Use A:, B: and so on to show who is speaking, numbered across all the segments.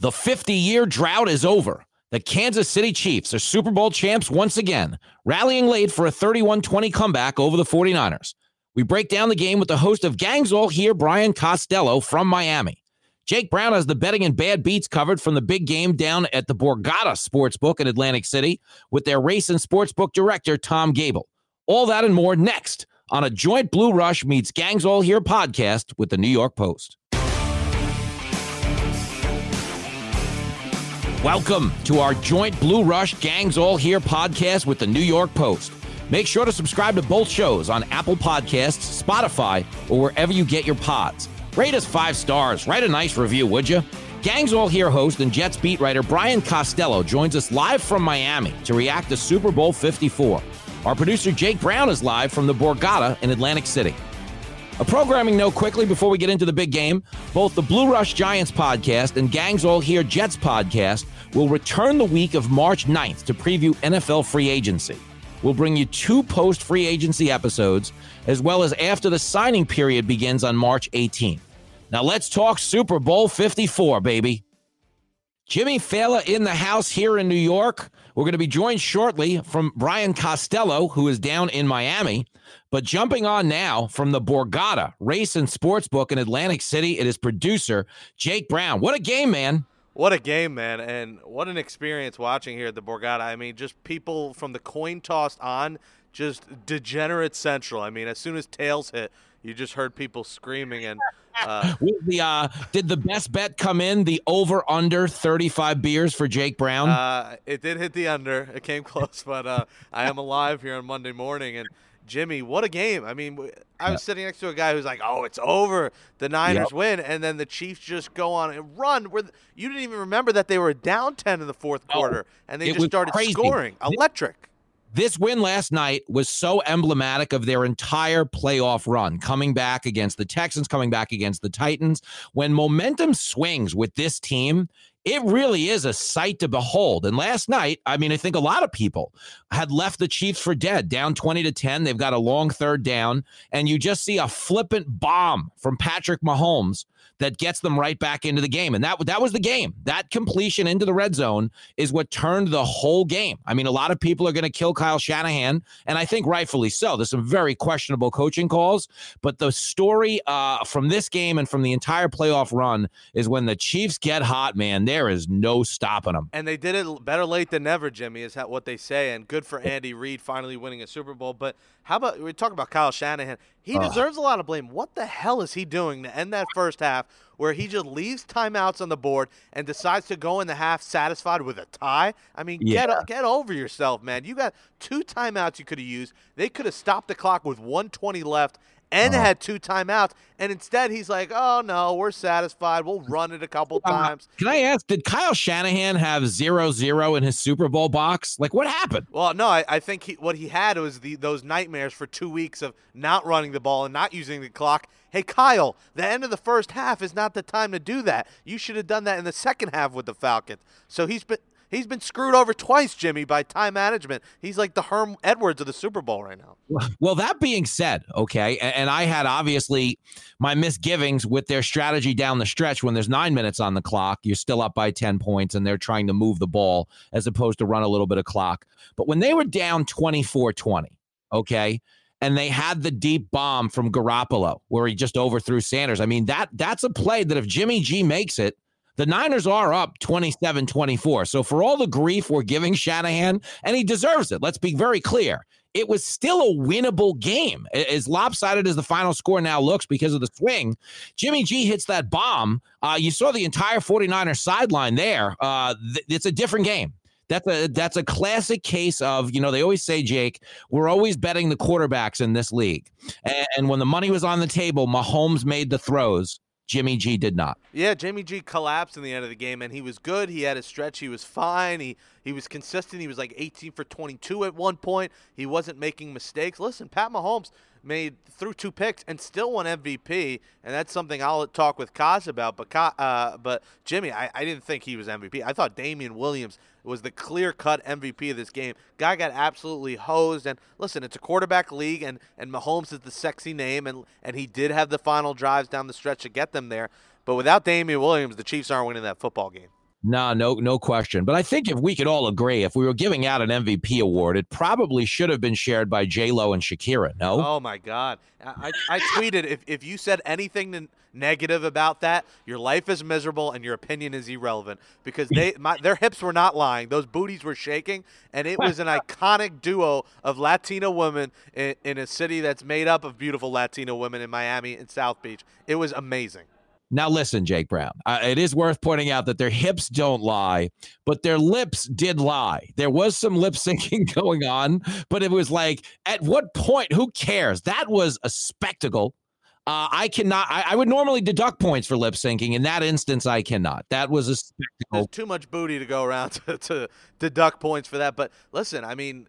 A: The 50 year drought is over. The Kansas City Chiefs are Super Bowl champs once again, rallying late for a 31 20 comeback over the 49ers. We break down the game with the host of Gangs All Here, Brian Costello from Miami. Jake Brown has the betting and bad beats covered from the big game down at the Borgata Sportsbook in Atlantic City with their race and sportsbook director, Tom Gable. All that and more next on a joint Blue Rush meets Gangs All Here podcast with the New York Post. Welcome to our joint Blue Rush Gangs All Here podcast with the New York Post. Make sure to subscribe to both shows on Apple Podcasts, Spotify, or wherever you get your pods. Rate us five stars. Write a nice review, would you? Gangs All Here host and Jets beat writer Brian Costello joins us live from Miami to react to Super Bowl 54. Our producer Jake Brown is live from the Borgata in Atlantic City. A programming note quickly before we get into the big game. Both the Blue Rush Giants podcast and Gangs All Here Jets podcast will return the week of March 9th to preview NFL free agency. We'll bring you two post free agency episodes, as well as after the signing period begins on March 18th. Now let's talk Super Bowl 54, baby. Jimmy Failla in the house here in New York. We're going to be joined shortly from Brian Costello, who is down in Miami. But jumping on now from the Borgata Race and Sportsbook in Atlantic City, it is producer Jake Brown. What a game, man!
B: What a game, man, and what an experience watching here at the Borgata. I mean, just people from the coin toss on, just degenerate central. I mean, as soon as tails hit, you just heard people screaming and. Uh,
A: the uh, did the best bet come in the over under 35 beers for Jake Brown?
B: Uh, it did hit the under. It came close, but uh, I am alive here on Monday morning and Jimmy, what a game. I mean, I was sitting next to a guy who's like, "Oh, it's over. The Niners yep. win." And then the Chiefs just go on and run where you didn't even remember that they were down 10 in the fourth oh, quarter and they just started
A: crazy.
B: scoring. Electric.
A: This win last night was so emblematic of their entire playoff run, coming back against the Texans, coming back against the Titans. When momentum swings with this team, it really is a sight to behold. And last night, I mean, I think a lot of people had left the Chiefs for dead, down 20 to 10. They've got a long third down, and you just see a flippant bomb from Patrick Mahomes that gets them right back into the game. And that, that was the game. That completion into the red zone is what turned the whole game. I mean, a lot of people are going to kill Kyle Shanahan, and I think rightfully so. There's some very questionable coaching calls, but the story uh, from this game and from the entire playoff run is when the Chiefs get hot, man, there is no stopping them.
B: And they did it better late than never, Jimmy, is what they say. And good for Andy Reid finally winning a Super Bowl. But how about we talk about Kyle Shanahan? He uh. deserves a lot of blame. What the hell is he doing to end that first half where he just leaves timeouts on the board and decides to go in the half satisfied with a tie? I mean, yeah. get get over yourself, man. You got two timeouts you could have used. They could have stopped the clock with 120 left and uh-huh. had two timeouts. And instead, he's like, "Oh no, we're satisfied. We'll run it a couple uh, times."
A: Can I ask? Did Kyle Shanahan have zero zero in his Super Bowl box? Like, what happened?
B: Well, no, I, I think he, what he had was the those nightmares for two weeks of not running the ball and not using the clock. Hey, Kyle, the end of the first half is not the time to do that. You should have done that in the second half with the Falcons. So he's been He's been screwed over twice, Jimmy, by time management. He's like the Herm Edwards of the Super Bowl right now.
A: Well, that being said, okay, and I had obviously my misgivings with their strategy down the stretch when there's nine minutes on the clock. You're still up by 10 points and they're trying to move the ball as opposed to run a little bit of clock. But when they were down 24 20, okay, and they had the deep bomb from Garoppolo where he just overthrew Sanders. I mean, that that's a play that if Jimmy G makes it, the Niners are up 27 24. So, for all the grief we're giving Shanahan, and he deserves it, let's be very clear, it was still a winnable game. As lopsided as the final score now looks because of the swing, Jimmy G hits that bomb. Uh, you saw the entire 49er sideline there. Uh, th- it's a different game. That's a that's a classic case of you know they always say Jake we're always betting the quarterbacks in this league and, and when the money was on the table Mahomes made the throws Jimmy G did not.
B: Yeah, Jimmy G collapsed in the end of the game, and he was good. He had a stretch. He was fine. He he was consistent. He was like 18 for 22 at one point. He wasn't making mistakes. Listen, Pat Mahomes made through two picks and still won MVP, and that's something I'll talk with Kaz about. But uh, but Jimmy, I, I didn't think he was MVP. I thought Damien Williams was the clear cut MVP of this game. Guy got absolutely hosed. And listen, it's a quarterback league, and and Mahomes is the sexy name, and and he did have the final drives down the stretch to get them there. But without Damien Williams, the Chiefs aren't winning that football game.
A: No, no, no question. But I think if we could all agree, if we were giving out an MVP award, it probably should have been shared by J Lo and Shakira. No.
B: Oh my God! I, I tweeted if if you said anything negative about that, your life is miserable and your opinion is irrelevant because they my, their hips were not lying. Those booties were shaking, and it was an iconic duo of Latina women in, in a city that's made up of beautiful Latina women in Miami and South Beach. It was amazing.
A: Now, listen, Jake Brown, uh, it is worth pointing out that their hips don't lie, but their lips did lie. There was some lip syncing going on, but it was like, at what point? Who cares? That was a spectacle. Uh, I cannot. I, I, would normally deduct points for lip syncing. In that instance, I cannot. That was a spectacle.
B: There's too much booty to go around to, to deduct points for that. But listen, I mean,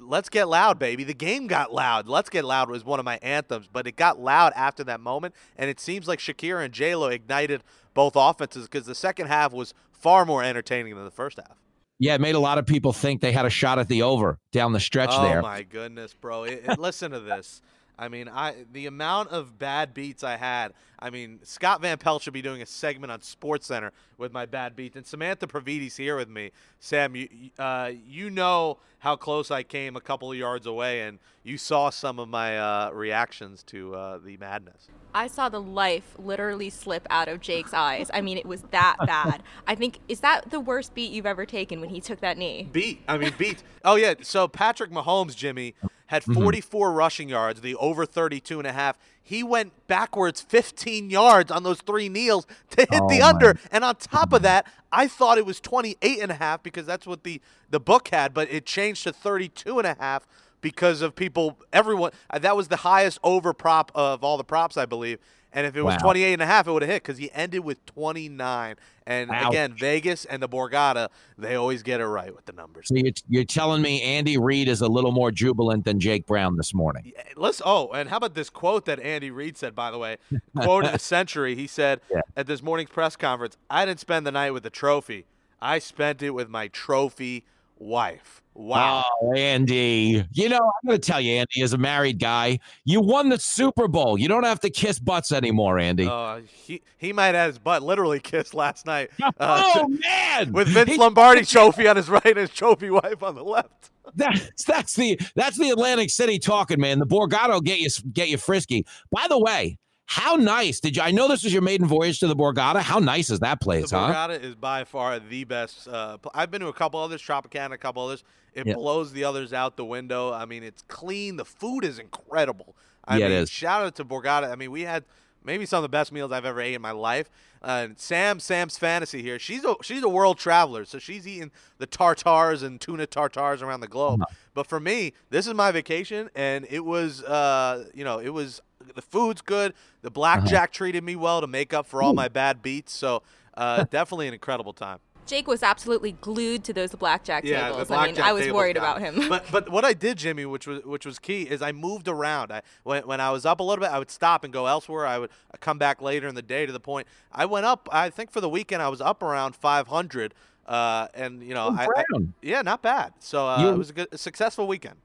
B: let's get loud, baby. The game got loud. Let's get loud was one of my anthems, but it got loud after that moment, and it seems like Shakira and J Lo ignited both offenses because the second half was far more entertaining than the first half.
A: Yeah, it made a lot of people think they had a shot at the over down the stretch
B: oh,
A: there.
B: Oh my goodness, bro! It, it, listen to this. I mean, I the amount of bad beats I had. I mean, Scott Van Pelt should be doing a segment on Sports Center with my bad beats, and Samantha Pravidi's here with me. Sam, you uh, you know how close I came a couple of yards away, and you saw some of my uh, reactions to uh, the madness.
C: I saw the life literally slip out of Jake's eyes. I mean, it was that bad. I think is that the worst beat you've ever taken when he took that knee?
B: Beat. I mean, beat. oh yeah. So Patrick Mahomes, Jimmy, had mm-hmm. 44 mm-hmm. rushing yards, the over 32 and a half. He went backwards 15 yards on those three kneels to hit oh the under. And on top of that, I thought it was 28 and a half because that's what the, the book had, but it changed to 32 and a half because of people, everyone. Uh, that was the highest over prop of all the props, I believe. And if it was wow. 28 and a half, it would have hit because he ended with 29. And Ouch. again, Vegas and the Borgata, they always get it right with the numbers.
A: So you're, you're telling me Andy Reid is a little more jubilant than Jake Brown this morning.
B: Yeah, let's. Oh, and how about this quote that Andy Reid said, by the way? quote of the century. He said yeah. at this morning's press conference, I didn't spend the night with the trophy. I spent it with my trophy wife. Wow.
A: Oh, Andy. You know, I'm going to tell you, Andy, as a married guy, you won the Super Bowl. You don't have to kiss butts anymore, Andy.
B: Uh, he, he might have his butt literally kissed last night.
A: Uh, oh, man.
B: With Vince he, Lombardi trophy on his right and his trophy wife on the left.
A: That's that's the that's the Atlantic City talking, man. The Borgata get you get you frisky. By the way, how nice did you? I know this was your maiden voyage to the Borgata. How nice is that place,
B: the
A: huh?
B: Borgata is by far the best. Uh, I've been to a couple others, Tropicana, a couple others. It yeah. blows the others out the window. I mean, it's clean. The food is incredible. I
A: yeah,
B: mean,
A: it is.
B: shout out to Borgata. I mean, we had maybe some of the best meals I've ever ate in my life. Uh, Sam, Sam's fantasy here. She's a she's a world traveler, so she's eating the tartars and tuna tartars around the globe. But for me, this is my vacation, and it was, uh, you know, it was the food's good. The blackjack uh-huh. treated me well to make up for all Ooh. my bad beats. So uh, definitely an incredible time.
C: Jake was absolutely glued to those blackjack yeah, tables. Blackjack I mean, I was worried about him.
B: but but what I did, Jimmy, which was which was key, is I moved around. I when when I was up a little bit, I would stop and go elsewhere. I would come back later in the day to the point I went up. I think for the weekend I was up around 500. Uh, and you know,
A: oh,
B: I, I, yeah, not bad. So uh, you, it was a good, a successful weekend.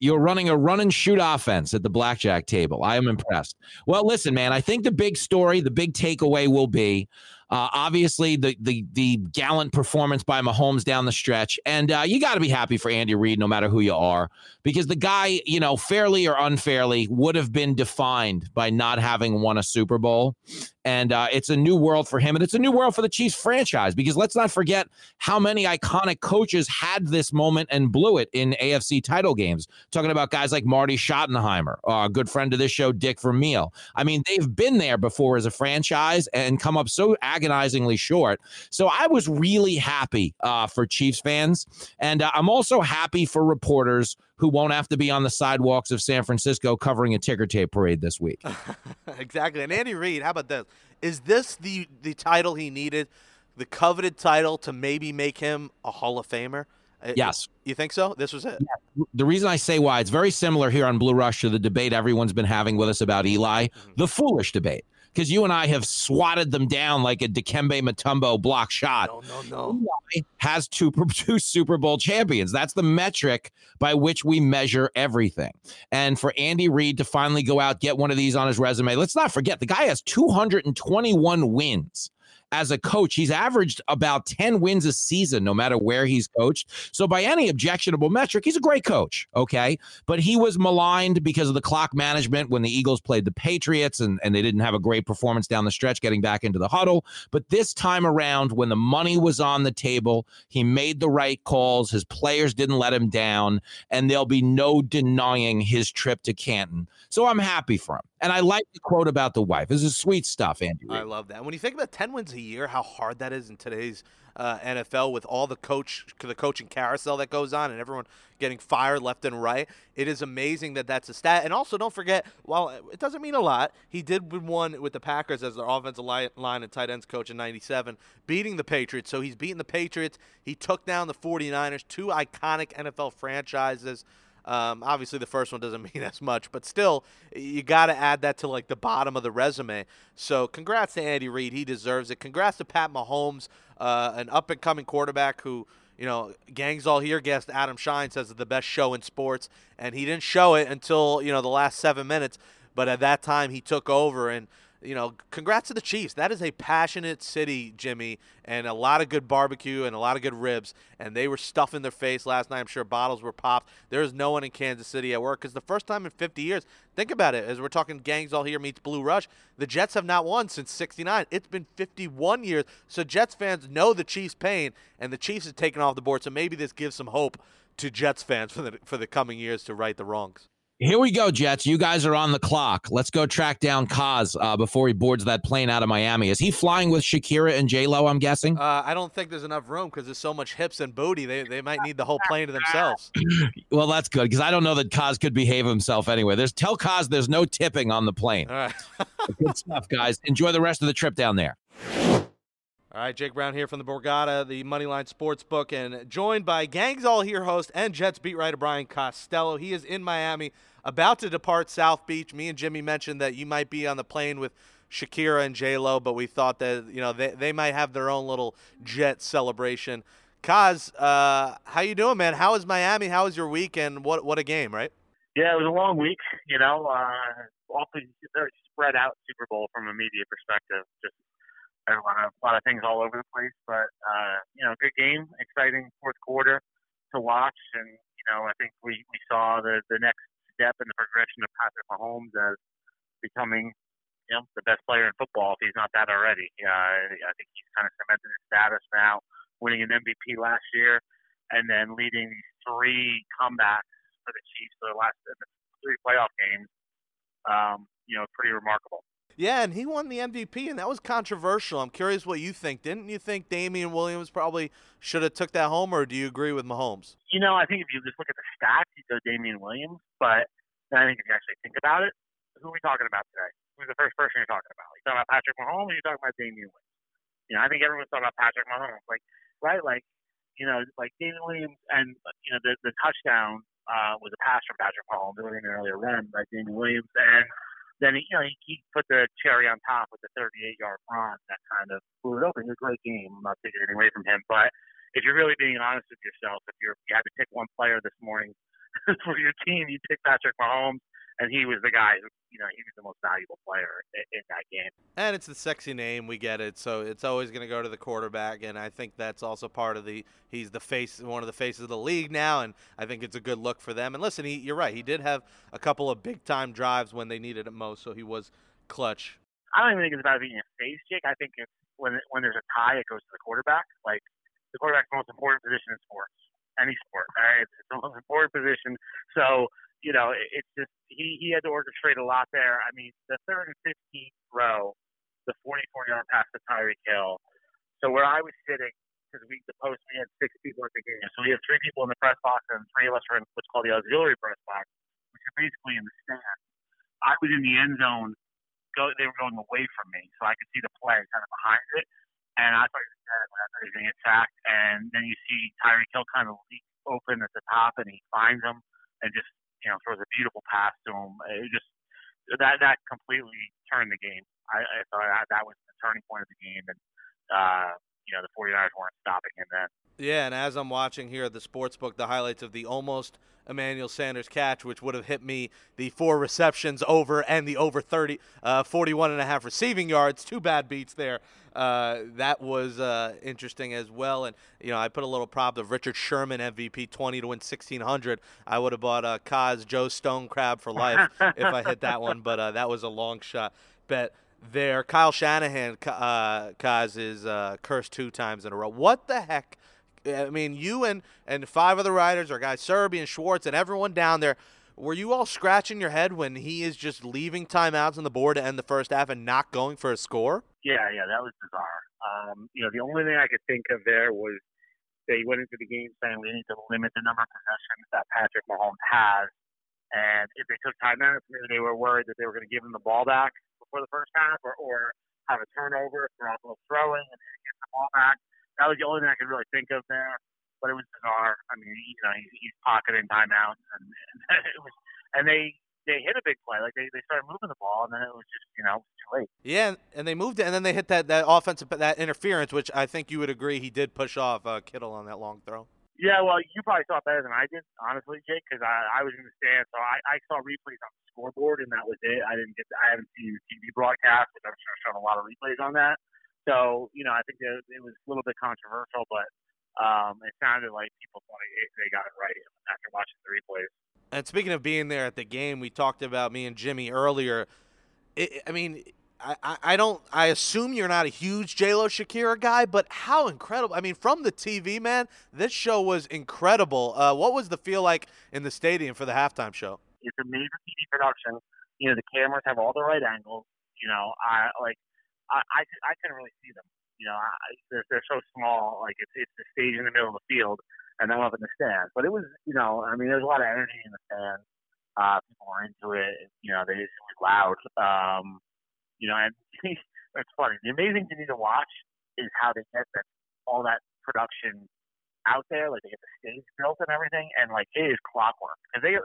A: You're running a run and shoot offense at the blackjack table. I am impressed. Well, listen, man, I think the big story, the big takeaway will be uh, obviously, the the the gallant performance by Mahomes down the stretch, and uh, you got to be happy for Andy Reid, no matter who you are, because the guy, you know, fairly or unfairly, would have been defined by not having won a Super Bowl, and uh, it's a new world for him, and it's a new world for the Chiefs franchise. Because let's not forget how many iconic coaches had this moment and blew it in AFC title games. Talking about guys like Marty Schottenheimer, a good friend of this show, Dick Vermeil. I mean, they've been there before as a franchise and come up so agonizingly short. So I was really happy uh, for Chiefs fans. And uh, I'm also happy for reporters who won't have to be on the sidewalks of San Francisco covering a ticker tape parade this week.
B: exactly. And Andy Reid, how about this? Is this the, the title he needed? The coveted title to maybe make him a Hall of Famer?
A: Uh, yes.
B: You think so? This was it?
A: Yeah. The reason I say why, it's very similar here on Blue Rush to the debate everyone's been having with us about Eli, mm-hmm. the foolish debate because you and I have swatted them down like a Dikembe Mutombo block shot.
B: No, no, no.
A: Eli has two, two Super Bowl champions. That's the metric by which we measure everything. And for Andy Reid to finally go out, get one of these on his resume, let's not forget the guy has 221 wins as a coach. He's averaged about 10 wins a season, no matter where he's coached. So, by any objectionable metric, he's a great coach. Okay. But he was maligned because of the clock management when the Eagles played the Patriots and, and they didn't have a great performance down the stretch getting back into the huddle. But this time around, when the money was on the table, he made the right calls. His players didn't let him down, and there'll be no denying his trip to Canton. So I'm happy for him. And I like the quote about the wife. This is sweet stuff, Andy.
B: I love that. When you think about 10 wins a year, how hard that is in today's uh, NFL with all the coach, the coaching carousel that goes on, and everyone getting fired left and right. It is amazing that that's a stat. And also, don't forget, while it doesn't mean a lot, he did win one with the Packers as their offensive line, and tight ends coach in '97, beating the Patriots. So he's beating the Patriots. He took down the 49ers, two iconic NFL franchises. Um, obviously, the first one doesn't mean as much, but still, you got to add that to like the bottom of the resume. So, congrats to Andy Reid; he deserves it. Congrats to Pat Mahomes, uh, an up and coming quarterback who, you know, gangs all here. Guest Adam Schein says the best show in sports, and he didn't show it until you know the last seven minutes. But at that time, he took over and you know, congrats to the Chiefs. That is a passionate city, Jimmy, and a lot of good barbecue and a lot of good ribs. And they were stuffing their face last night. I'm sure bottles were popped. There is no one in Kansas City at work because the first time in 50 years, think about it, as we're talking gangs all here meets Blue Rush, the Jets have not won since 69. It's been 51 years. So Jets fans know the Chiefs' pain, and the Chiefs have taken off the board. So maybe this gives some hope to Jets fans for the, for the coming years to right the wrongs.
A: Here we go, Jets. You guys are on the clock. Let's go track down Kaz uh, before he boards that plane out of Miami. Is he flying with Shakira and J Lo? I'm guessing.
B: Uh, I don't think there's enough room because there's so much hips and booty. They they might need the whole plane to themselves.
A: well, that's good because I don't know that Kaz could behave himself anyway. There's tell Kaz there's no tipping on the plane.
B: All right.
A: good stuff, guys. Enjoy the rest of the trip down there.
B: All right, Jake Brown here from the Borgata, the Moneyline Sportsbook, and joined by Gangs All Here host and Jets beat writer Brian Costello. He is in Miami about to depart South Beach. Me and Jimmy mentioned that you might be on the plane with Shakira and J Lo, but we thought that you know they, they might have their own little jet celebration. Kaz, uh, how you doing, man? How is Miami? How was your weekend? What what a game, right?
D: Yeah, it was a long week. You know, uh, awfully very spread out Super Bowl from a media perspective. Just a lot of a lot of things all over the place, but uh, you know, good game, exciting fourth quarter to watch, and you know, I think we we saw the the next step in the progression of Patrick Mahomes as becoming you know, the best player in football if he's not that already. Uh, I think he's kind of cemented his status now, winning an MVP last year, and then leading these three comebacks for the Chiefs for the last three playoff games. Um, you know, pretty remarkable.
B: Yeah, and he won the MVP, and that was controversial. I'm curious what you think. Didn't you think Damien Williams probably should have took that home, or do you agree with Mahomes?
D: You know, I think if you just look at the stats, you go Damien Williams. But I think if you actually think about it, who are we talking about today? Who's the first person you're talking about? You talking about Patrick Mahomes, or you talking about Damien Williams? You know, I think everyone's talking about Patrick Mahomes. Like, right? Like, you know, like Damien Williams, and you know, the the touchdown uh, was a pass from Patrick Mahomes early in an earlier run by Damien Williams, and then you know he, he put the cherry on top with the 38-yard run that kind of blew it open. It was a great game. I'm not taking anything away from him, but if you're really being honest with yourself, if you're you had to pick one player this morning for your team, you'd pick Patrick Mahomes and he was the guy who, you know, he was the most valuable player in, in that game.
B: And it's the sexy name, we get it. So it's always going to go to the quarterback, and I think that's also part of the. He's the face, one of the faces of the league now, and I think it's a good look for them. And listen, he, you're right. He did have a couple of big time drives when they needed it most, so he was clutch.
D: I don't even think it's about being a face, Jake. I think it's when when there's a tie, it goes to the quarterback. Like the quarterback's the most important position in sports, any sport. Right? It's the most important position. So you know, it, it's just he he had to orchestrate a lot there. I mean, the third and 15th row, the 44 yard pass to Tyreek Hill. So where I was sitting, because we the post we had six people at the game, so we had three people in the press box and three of us were in what's called the auxiliary press box, which are basically in the stand. I was in the end zone. Go, they were going away from me, so I could see the play kind of behind it. And I thought he was dead when I thought he was getting attacked. And then you see Tyreek Hill kind of leap open at the top, and he finds him and just you know, throws a beautiful pass to him. It just that that completely turned the game. I, I thought that was the turning point of the game, and uh, you know the 49ers weren't stopping him then.
B: Yeah, and as I'm watching here at the sports book, the highlights of the almost Emmanuel Sanders catch, which would have hit me the four receptions over and the over 30, uh, 41 and a half receiving yards. Two bad beats there. Uh, that was uh, interesting as well. And, you know, I put a little prop of Richard Sherman MVP 20 to win 1600. I would have bought a uh, Kaz Joe Stone Crab for life if I hit that one, but uh, that was a long shot bet there. Kyle Shanahan, uh, Kaz, is uh, cursed two times in a row. What the heck? I mean, you and, and five other riders, or guys, Serby and Schwartz, and everyone down there, were you all scratching your head when he is just leaving timeouts on the board to end the first half and not going for a score?
D: Yeah, yeah, that was bizarre. Um, you know, the only thing I could think of there was they went into the game saying we need to limit the number of possessions that Patrick Mahomes has. And if they took timeouts, maybe they were worried that they were going to give him the ball back before the first half or, or have a turnover, Garoppolo throwing and get the ball back. That was the only thing I could really think of there. But it was bizarre. I mean, you know, he's, he's pocketing timeouts, and, and it was, and they they hit a big play. Like they, they started moving the ball, and then it was just you know too late.
B: Yeah, and they moved it, and then they hit that that offensive that interference, which I think you would agree he did push off uh, Kittle on that long throw.
D: Yeah, well, you probably saw it better than I did, honestly, Jake, because I, I was in the stand, so I, I saw replays on the scoreboard, and that was it. I didn't get, to, I haven't seen the TV broadcast, but I'm sure shown a lot of replays on that. So, you know, I think it, it was a little bit controversial, but um, it sounded like people thought they got it right after watching the replays.
B: And speaking of being there at the game, we talked about me and Jimmy earlier. It, I mean, I, I don't. I assume you're not a huge J Lo Shakira guy, but how incredible! I mean, from the TV, man, this show was incredible. Uh, what was the feel like in the stadium for the halftime show?
D: It's a major TV production. You know, the cameras have all the right angles. You know, I like I, I, I couldn't really see them. You know, I, they're, they're so small. Like it's it's the stage in the middle of the field, and I'm up in the stands. But it was, you know, I mean, there's a lot of energy in the stands. Uh, people were into it. You know, they it was loud. Um, you know, and it's funny. The amazing thing to watch is how they get that all that production out there. Like they get the stage built and everything, and like it is clockwork because they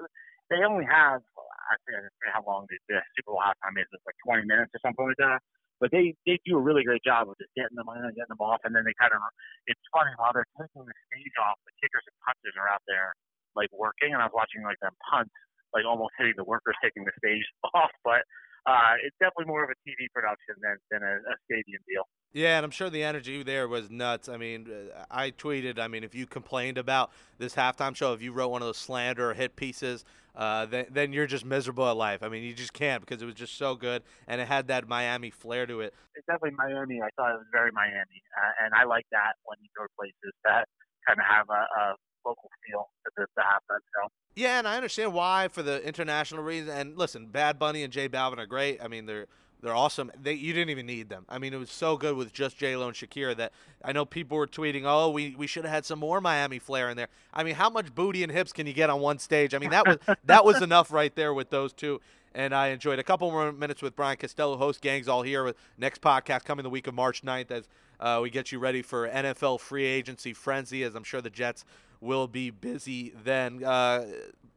D: they only have I forget how long the Super Bowl halftime is. It's like 20 minutes or something like that. But they they do a really great job of just getting them in and getting them off, and then they kind of. It's funny while they're taking the stage off, the kickers and punters are out there like working, and I was watching like them punt, like almost hitting the workers taking the stage off. But uh, it's definitely more of a TV production than than a, a stadium deal.
B: Yeah, and I'm sure the energy there was nuts. I mean, I tweeted. I mean, if you complained about this halftime show, if you wrote one of those slander or hit pieces uh, then, then you're just miserable at life. I mean, you just can't because it was just so good and it had that Miami flair to it.
D: It's definitely Miami. I thought it was very Miami, uh, and I like that when you go to places that kind of have a, a local feel to the, the halftime show.
B: Yeah, and I understand why for the international reason. And listen, Bad Bunny and J Balvin are great. I mean, they're they're awesome. They you didn't even need them. I mean, it was so good with just J Lo and Shakira that I know people were tweeting, "Oh, we, we should have had some more Miami flair in there." I mean, how much booty and hips can you get on one stage? I mean, that was that was enough right there with those two. And I enjoyed a couple more minutes with Brian Costello, host Gangs All Here. With next podcast coming the week of March 9th as uh, we get you ready for NFL free agency frenzy, as I'm sure the Jets will be busy then. Uh,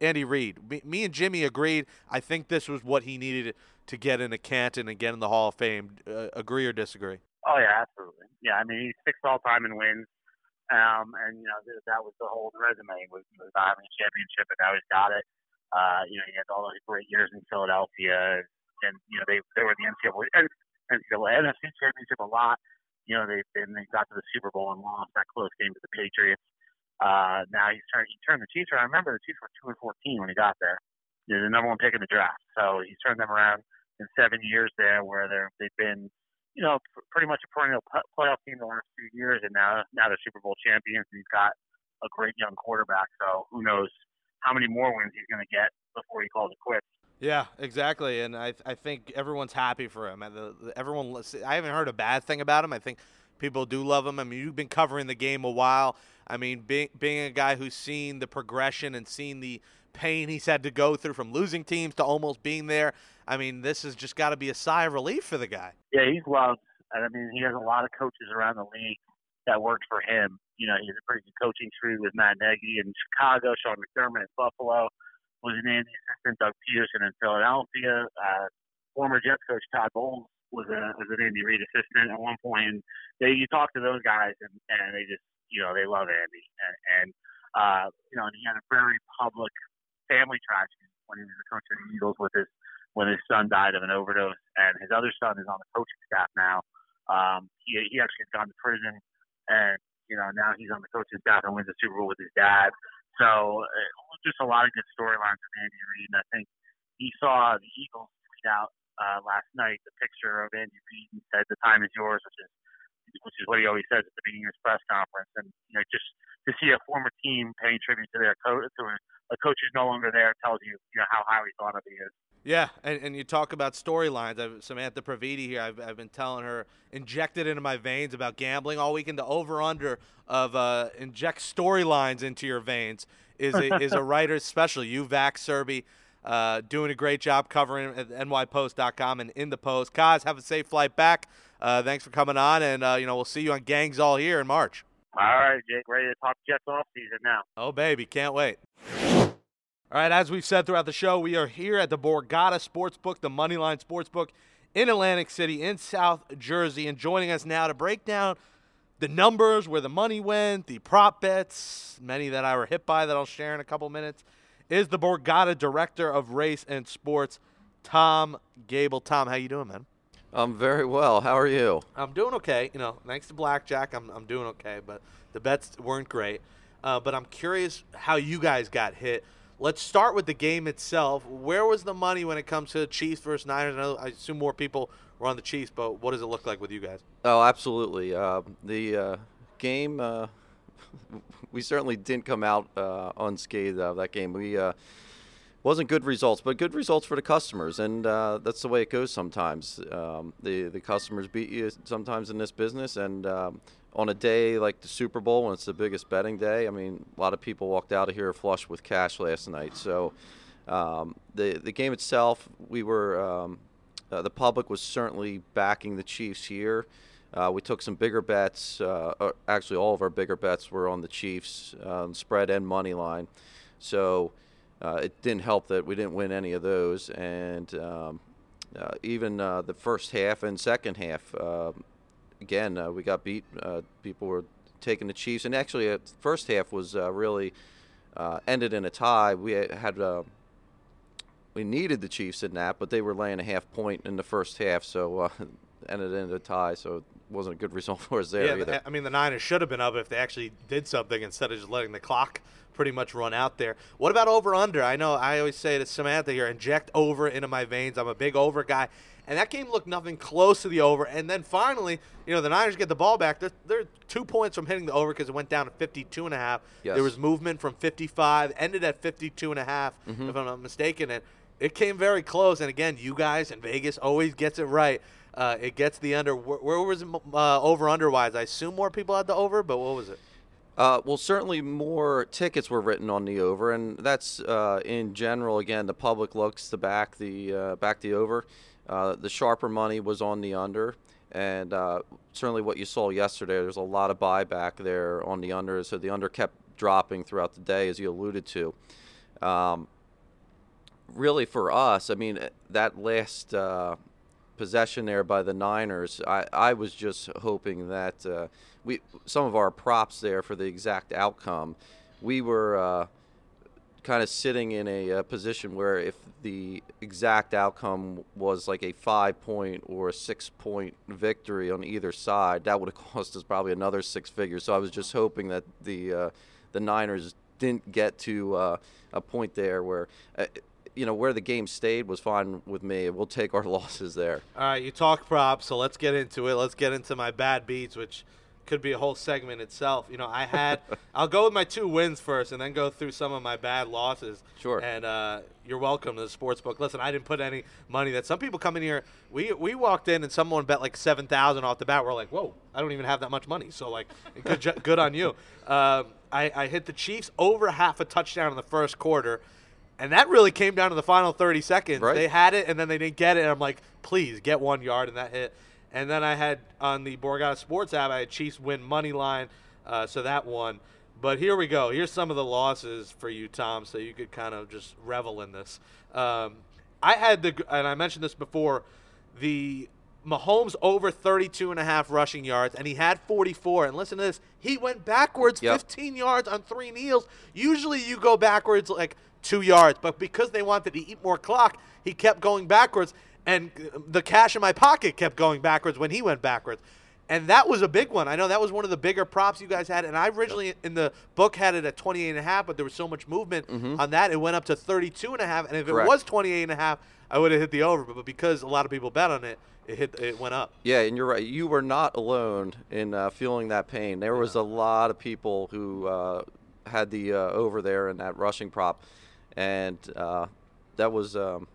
B: Andy Reid, me, me and Jimmy agreed. I think this was what he needed to get into Canton and get in the Hall of Fame. Uh, agree or disagree?
D: Oh yeah, absolutely. Yeah, I mean he's sixth all time in wins, um, and you know that was the whole resume was, was having a championship, and now he's got it. Uh, you know he had all those great years in Philadelphia, and you know they they were the NCAA and NCAA NFC championship a lot. You know they've been they got to the Super Bowl and lost that close game to the Patriots. Uh, now he's turned he turned the Chiefs around. I remember the Chiefs were two and fourteen when he got there. He was the number one pick in the draft, so he's turned them around in seven years there, where they're they've been, you know, pr- pretty much a perennial p- playoff team the last few years, and now now they're Super Bowl champions. And he's got a great young quarterback, so who knows how many more wins he's going to get before he calls it quits.
B: Yeah, exactly, and I I think everyone's happy for him. Everyone, I haven't heard a bad thing about him. I think people do love him. I mean, you've been covering the game a while. I mean, being being a guy who's seen the progression and seen the pain he's had to go through from losing teams to almost being there. I mean, this has just got to be a sigh of relief for the guy.
D: Yeah, he's loved. And I mean, he has a lot of coaches around the league that worked for him. You know, he's a pretty good coaching tree with Matt Nagy in Chicago, Sean McDermott in Buffalo, was an Andy assistant, Doug Pederson in Philadelphia, uh, former Jets coach Todd Bowles was a as an Andy Reid assistant at one point, and they you talk to those guys and and they just you know they love Andy and and uh, you know and he had a very public family tragedy when he was the coach of the Eagles with his when his son died of an overdose, and his other son is on the coaching staff now. Um, he he actually had gone to prison, and you know now he's on the coaching staff and wins the Super Bowl with his dad. So uh, just a lot of good storylines with Andy Reid, and I think he saw the Eagles tweet out uh, last night the picture of Andy Reid and said, "The time is yours," which is which is what he always says at the beginning of his press conference. And you know, just to see a former team paying tribute to their coach, to a, a coach who's no longer there, tells you you know how highly thought of he is.
B: Yeah, and, and you talk about storylines. Samantha Praviti here, I've, I've been telling her, injected into my veins about gambling all weekend. The over under of uh, inject storylines into your veins is a, is a writer's special. You, Vac Serby, uh, doing a great job covering at nypost.com and in the post. Kaz, have a safe flight back. Uh, thanks for coming on, and uh, you know we'll see you on Gangs All here in March.
D: All right, Jake, ready to talk Jets off season now.
B: Oh baby, can't wait. All right, as we've said throughout the show, we are here at the Borgata Sportsbook, the Moneyline Sportsbook in Atlantic City, in South Jersey, and joining us now to break down the numbers, where the money went, the prop bets, many that I were hit by that I'll share in a couple minutes, is the Borgata Director of Race and Sports, Tom Gable. Tom, how you doing, man?
E: I'm very well. How are you?
B: I'm doing okay. You know, thanks to blackjack, I'm I'm doing okay. But the bets weren't great. Uh, but I'm curious how you guys got hit. Let's start with the game itself. Where was the money when it comes to Chiefs versus Niners? I, know, I assume more people were on the Chiefs, but what does it look like with you guys?
E: Oh, absolutely. Uh, the uh, game, uh, we certainly didn't come out uh, unscathed out of that game. We uh, wasn't good results, but good results for the customers, and uh, that's the way it goes sometimes. Um, the the customers beat you sometimes in this business, and um, on a day like the Super Bowl, when it's the biggest betting day, I mean, a lot of people walked out of here flush with cash last night. So um, the the game itself, we were um, uh, the public was certainly backing the Chiefs here. Uh, we took some bigger bets. Uh, actually, all of our bigger bets were on the Chiefs, um, spread and money line. So uh, it didn't help that we didn't win any of those. And um, uh, even uh, the first half and second half, um, again, uh, we got beat. Uh, people were taking the Chiefs, and actually, the first half was uh, really ended in a tie. We had we needed the Chiefs in that, but they were laying a half point in the first half, so ended in a tie. So wasn't a good result for us there
B: yeah,
E: either.
B: I mean, the Niners should have been up if they actually did something instead of just letting the clock pretty much run out there. What about over under? I know I always say to Samantha here, inject over into my veins. I'm a big over guy. And that game looked nothing close to the over. And then finally, you know, the Niners get the ball back. They're, they're two points from hitting the over because it went down to 52 and a half.
E: Yes.
B: There was movement from 55, ended at 52 and a half,
E: mm-hmm.
B: if I'm not mistaken. And it came very close. And again, you guys in Vegas always gets it right. Uh, it gets the under. Where, where was it uh, over under wise? I assume more people had the over, but what was it?
E: Uh, well, certainly more tickets were written on the over, and that's uh, in general. Again, the public looks to back the uh, back the over. Uh, the sharper money was on the under, and certainly what you saw yesterday. There's a lot of buyback there on the under, so the under kept dropping throughout the day, as you alluded to. Um, really, for us, I mean, that last possession there by the Niners, I, I was just hoping that uh, we some of our props there for the exact outcome, we were uh, kind of sitting in a, a, position where if the exact outcome was like a five point or a six point victory on either side, that would have cost us probably another six figures. So I was just hoping that the uh, the Niners didn't get to uh, a point there where uh, you know where the game stayed was fine with me. We'll take our losses there.
B: All right, you talk props, so let's get into it. Let's get into my bad beats, which could be a whole segment itself. You know, I had I'll go with my two wins first, and then go through some of my bad losses.
E: Sure.
B: And uh, you're welcome to the sports book. Listen, I didn't put any money that some people come in here. We we walked in and someone bet like seven thousand off the bat. We're like, whoa, I don't even have that much money. So like, good good on you. Um, I, I hit the Chiefs over half a touchdown in the first quarter. And that really came down to the final 30 seconds.
E: Right.
B: They had it, and then they didn't get it. And I'm like, please get one yard, and that hit. And then I had on the Borgata Sports app, I had Chiefs win money line, uh, so that won. But here we go. Here's some of the losses for you, Tom, so you could kind of just revel in this. Um, I had the, and I mentioned this before, the Mahomes over 32 and a half rushing yards, and he had 44. And listen to this. He went backwards
E: Yep.
B: 15 yards on three kneels. Usually you go backwards like two yards, but because they wanted to eat more clock, he kept going backwards, and the cash in my pocket kept going backwards when he went backwards. And that was a big one. I know that was one of the bigger props you guys had. And I originally in the book had it at 28 and a half, but there was so much movement on that, it went up to 32 and a half. And if
E: Mm-hmm. Correct.
B: it was 28 and a half, I would have hit the over. But because a lot of people bet on it, it hit it went up.
E: Yeah, and you're right. You were not alone in uh, feeling that pain. There was a lot of people who uh, had the uh, over there in that rushing prop, and uh, that was, um,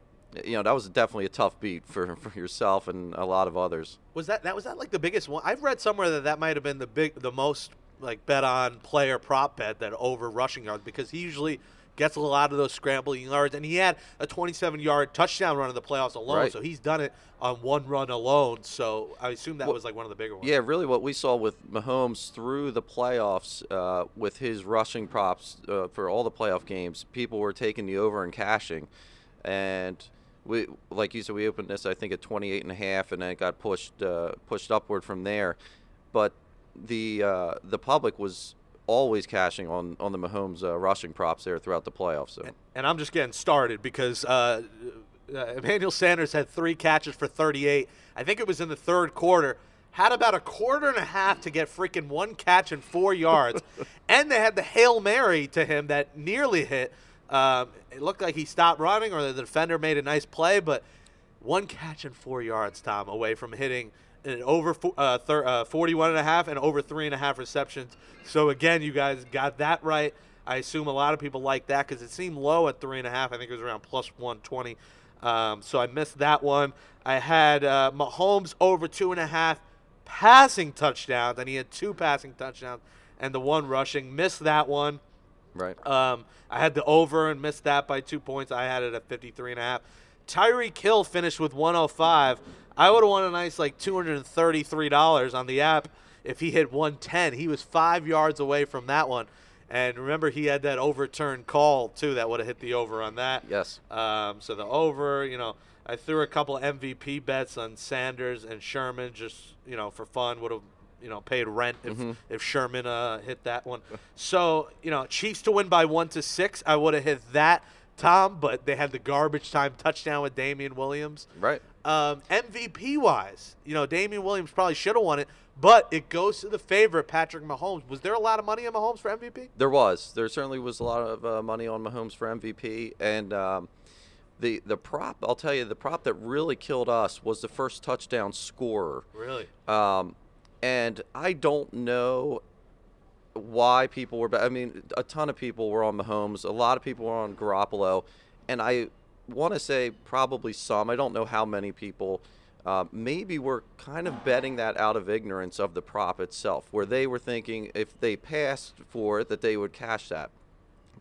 E: you know, that was definitely a tough beat for, for yourself and a lot of others.
B: Was that that was that like the biggest one? I've read somewhere that that might have been the big, the most like bet on player prop bet that over rushing yards because he usually gets a lot of those scrambling yards, and he had a 27 yard touchdown run in the playoffs alone.
E: Right.
B: So he's done it on one run alone. So I assume that
E: Well,
B: was like one of the bigger ones.
E: Yeah, really, what we saw with Mahomes through the playoffs uh, with his rushing props uh, for all the playoff games, people were taking the over and cashing, and we, like you said, we opened this I think at 28 and a half, and then it got pushed uh, pushed upward from there, but the uh, the public was always cashing on on the Mahomes uh, rushing props there throughout the playoffs. So
B: and I'm just getting started because uh, uh, Emmanuel Sanders had three catches for 38. I think it was in the third quarter. Had about a quarter and a half to get freaking one catch and four yards, and they had the hail mary to him that nearly hit. Um, it looked like he stopped running, or the defender made a nice play, but one catch and four yards, Tom, away from hitting an over uh, thir- uh, 41 and a half and over three and a half receptions. So again, you guys got that right. I assume a lot of people like that because it seemed low at three and a half. I think it was around plus 120. Um, so I missed that one. I had uh, Mahomes over two and a half passing touchdowns, and he had two passing touchdowns and the one rushing. Missed that one.
E: right.
B: Um, I had the over and missed that by two points. I had it at 53 and a half. Tyreek Hill finished with 105. I would have won a nice like $233 on the app if he hit 110. He was five yards away from that one. And remember, he had that overturned call too that would have hit the over on that.
E: Yes.
B: Um, so the over, you know, I threw a couple MVP bets on Sanders and Sherman just, you know, for fun. Would have, you know, paid rent if if Sherman uh, hit that one. So you know, Chiefs to win by one to six. I would have hit that, Tom. But they had the garbage time touchdown with Damien Williams.
E: Right.
B: Um, MVP wise, you know, Damien Williams probably should have won it, but it goes to the favorite, Patrick Mahomes. Was there a lot of money on Mahomes for MVP?
E: There was. There certainly was a lot of uh, money on Mahomes for MVP, and um, the the prop. I'll tell you, the prop that really killed us was the first touchdown scorer.
B: Really?
E: Um, and I don't know why people were. I mean, a ton of people were on Mahomes. A lot of people were on Garoppolo, and I want to say probably some. I don't know how many people. Uh, maybe were kind of betting that out of ignorance of the prop itself, where they were thinking if they passed for it that they would cash that.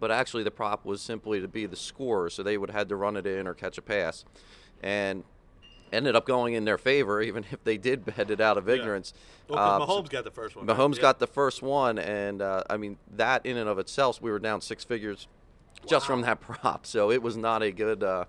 E: But actually, the prop was simply to be the scorer, so they would have had to run it in or catch a pass, and ended up going in their favor, even if they did bet it out of ignorance.
B: Well, 'cause
E: Um, so-
B: Mahomes got the first one.
E: Mahomes
B: Yeah.
E: got the first one, and uh, I mean that in and of itself, we were down six figures just from that prop. So it was not a good, uh,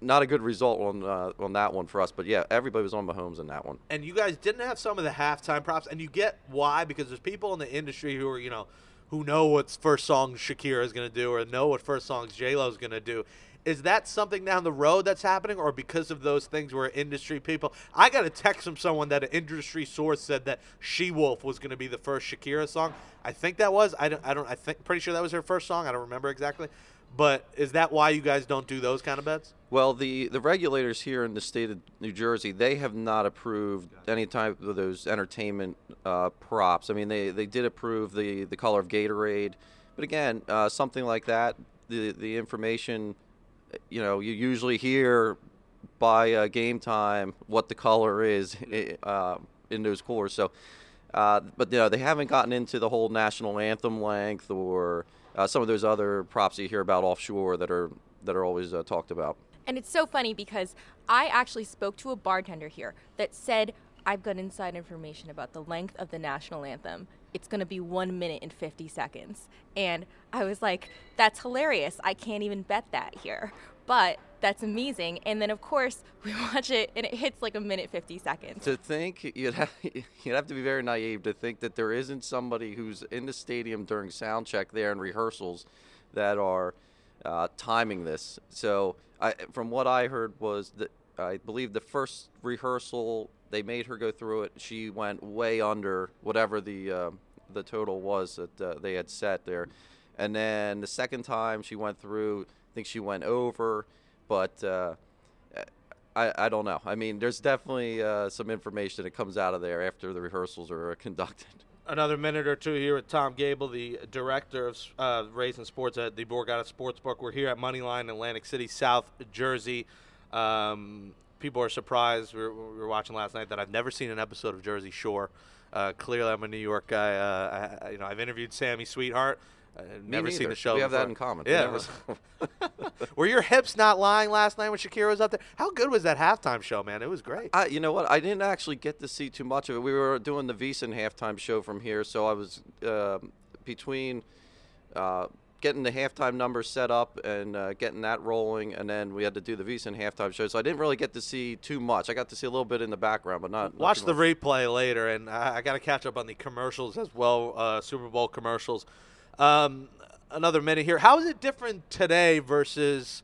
E: not a good result on uh, on that one for us. But yeah, everybody was on Mahomes in that one.
B: and you guys didn't have some of the halftime props, and you get why because there's people in the industry who are you know who know what first song Shakira is going to do or know what first songs J Lo is going to do. Is that something down the road that's happening, or because of those things where industry people? I got a text from someone that an industry source said that She Wolf was going to be the first Shakira song. I think that was. I don't. I don't. I think pretty sure that was her first song. I don't remember exactly. But is that why you guys don't do those kind of bets?
E: Well, the, the regulators here in the state of New Jersey, they have not approved any type of those entertainment uh, props. I mean, they, they did approve the, the color of Gatorade, but again, uh, something like that, the the information, you know, you usually hear by uh, game time what the color is uh, in those coolers. So, uh, but you know, they haven't gotten into the whole national anthem length or uh, some of those other props you hear about offshore that are that are always uh, talked about.
C: And it's so funny because I actually spoke to a bartender here that said, I've got inside information about the length of the national anthem. It's going to be one minute and 50 seconds. And I was like, that's hilarious. I can't even bet that here. But that's amazing. And then, of course, we watch it and it hits like a minute 50 seconds.
E: To think you'd have, you'd have to be very naive to think that there isn't somebody who's in the stadium during sound check there and rehearsals that are uh, timing this. So, I, from what I heard was that I believe the first rehearsal they made her go through it. She went way under whatever the uh, the total was that uh, they had set there, and then the second time she went through, I think she went over, but. Uh, I, I don't know. I mean, there's definitely uh, some information that comes out of there after the rehearsals are conducted.
B: Another minute or two here with Tom Gable, the director of uh, Race Sports at the Borgata Sportsbook. We're here at Moneyline, Atlantic City, South Jersey. Um, people are surprised. We were, we were, watching last night that I've never seen an episode of Jersey Shore. Uh, clearly, I'm a New York guy. Uh, I, you know, I've interviewed Sammi Sweetheart. I've never
E: neither.
B: seen the show.
E: We have
B: before.
E: that in common.
B: Yeah. Were your hips not lying last night when Shakira was up there? How good was that halftime show, man? It was great.
E: I, you know what? I didn't actually get to see too much of it. We were doing the VSiN halftime show from here, so I was uh, between uh, getting the halftime numbers set up and uh, getting that rolling, and then we had to do the VSiN halftime show. So I didn't really get to see too much. I got to see a little bit in the background, but not.
B: Watch the
E: much.
B: replay later, and I, I got to catch up on the commercials as well, uh, Super Bowl commercials. Um, another minute here. How is it different today versus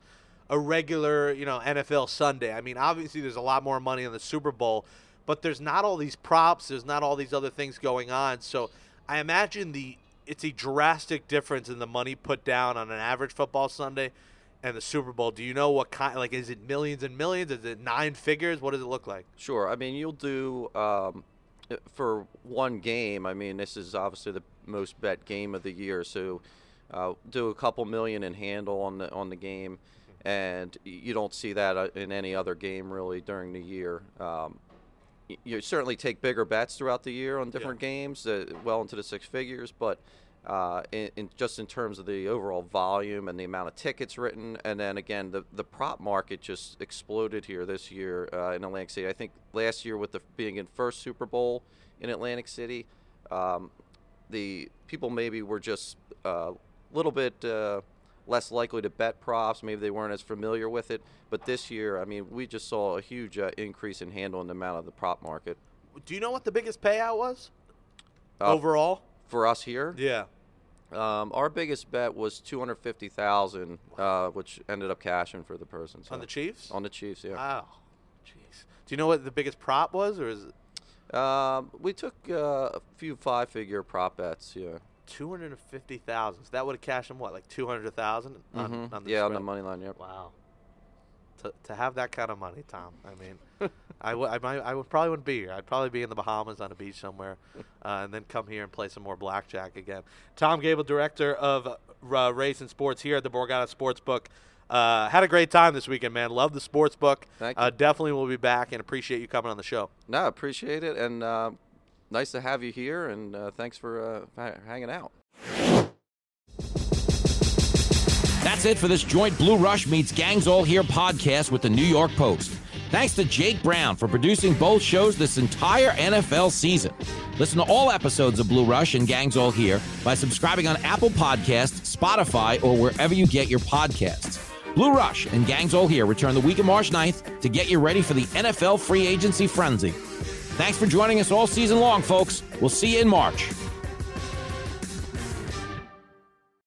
B: a regular, you know, NFL Sunday? I mean, obviously there's a lot more money in the Super Bowl, but there's not all these props. There's not all these other things going on. So I imagine the it's a drastic difference in the money put down on an average football Sunday and the Super Bowl. Do you know what kind? Like, is it millions and millions? Is it nine figures? What does it look like?
E: Sure. I mean, you'll do um, for one game. I mean, this is obviously the most bet game of the year, so uh, do a couple million in handle on the on the game, and you don't see that uh, in any other game really during the year. Um, you certainly take bigger bets throughout the year on different games, uh, well into the six figures, but. Uh, in, in just in terms of the overall volume and the amount of tickets written, and then again the the prop market just exploded here this year uh, in Atlantic City. I think last year with the being in first Super Bowl in Atlantic City, um, the people maybe were just a little bit uh, less likely to bet props. Maybe they weren't as familiar with it. But this year, I mean, we just saw a huge uh, increase in handle in the amount of the prop market.
B: Do you know what the biggest payout was
E: Uh,
B: overall?
E: For us here,
B: Yeah.
E: um, our biggest bet was two hundred fifty thousand, uh, which ended up cashing for the person.
B: On the Chiefs?
E: On the Chiefs, yeah.
B: Wow. Jeez. Do you know what the biggest prop was, or is it
E: Um, we took uh, a few five-figure prop bets. Yeah.
B: Two hundred and fifty thousand? So that would have cashed him what, like two hundred thousand on,
E: Mhm.
B: on the
E: yeah, on the money line. Yep.
B: Wow. To, to have that kind of money, Tom. I mean, I, w- I, might, I would probably wouldn't be here. I'd probably be in the Bahamas on a beach somewhere, uh, and then come here and play some more blackjack again. Tom Gable, director of uh, race and sports here at the Borgata Sportsbook. Uh, had a great time this weekend, man. Love the sports book.
E: Thank
B: Uh,
E: you.
B: definitely will be back and appreciate you coming on the show.
E: No, appreciate it, and uh, nice to have you here, and uh, thanks for uh, hanging out.
A: That's it for this joint Blue Rush meets Gangs All Here podcast with the New York Post. Thanks to Jake Brown for producing both shows this entire NFL season. Listen to all episodes of Blue Rush and Gangs All Here by subscribing on Apple Podcasts, Spotify, or wherever you get your podcasts. Blue Rush and Gangs All Here return the week of March 9th to get you ready for the NFL free agency frenzy. Thanks for joining us all season long, folks. We'll see you in March.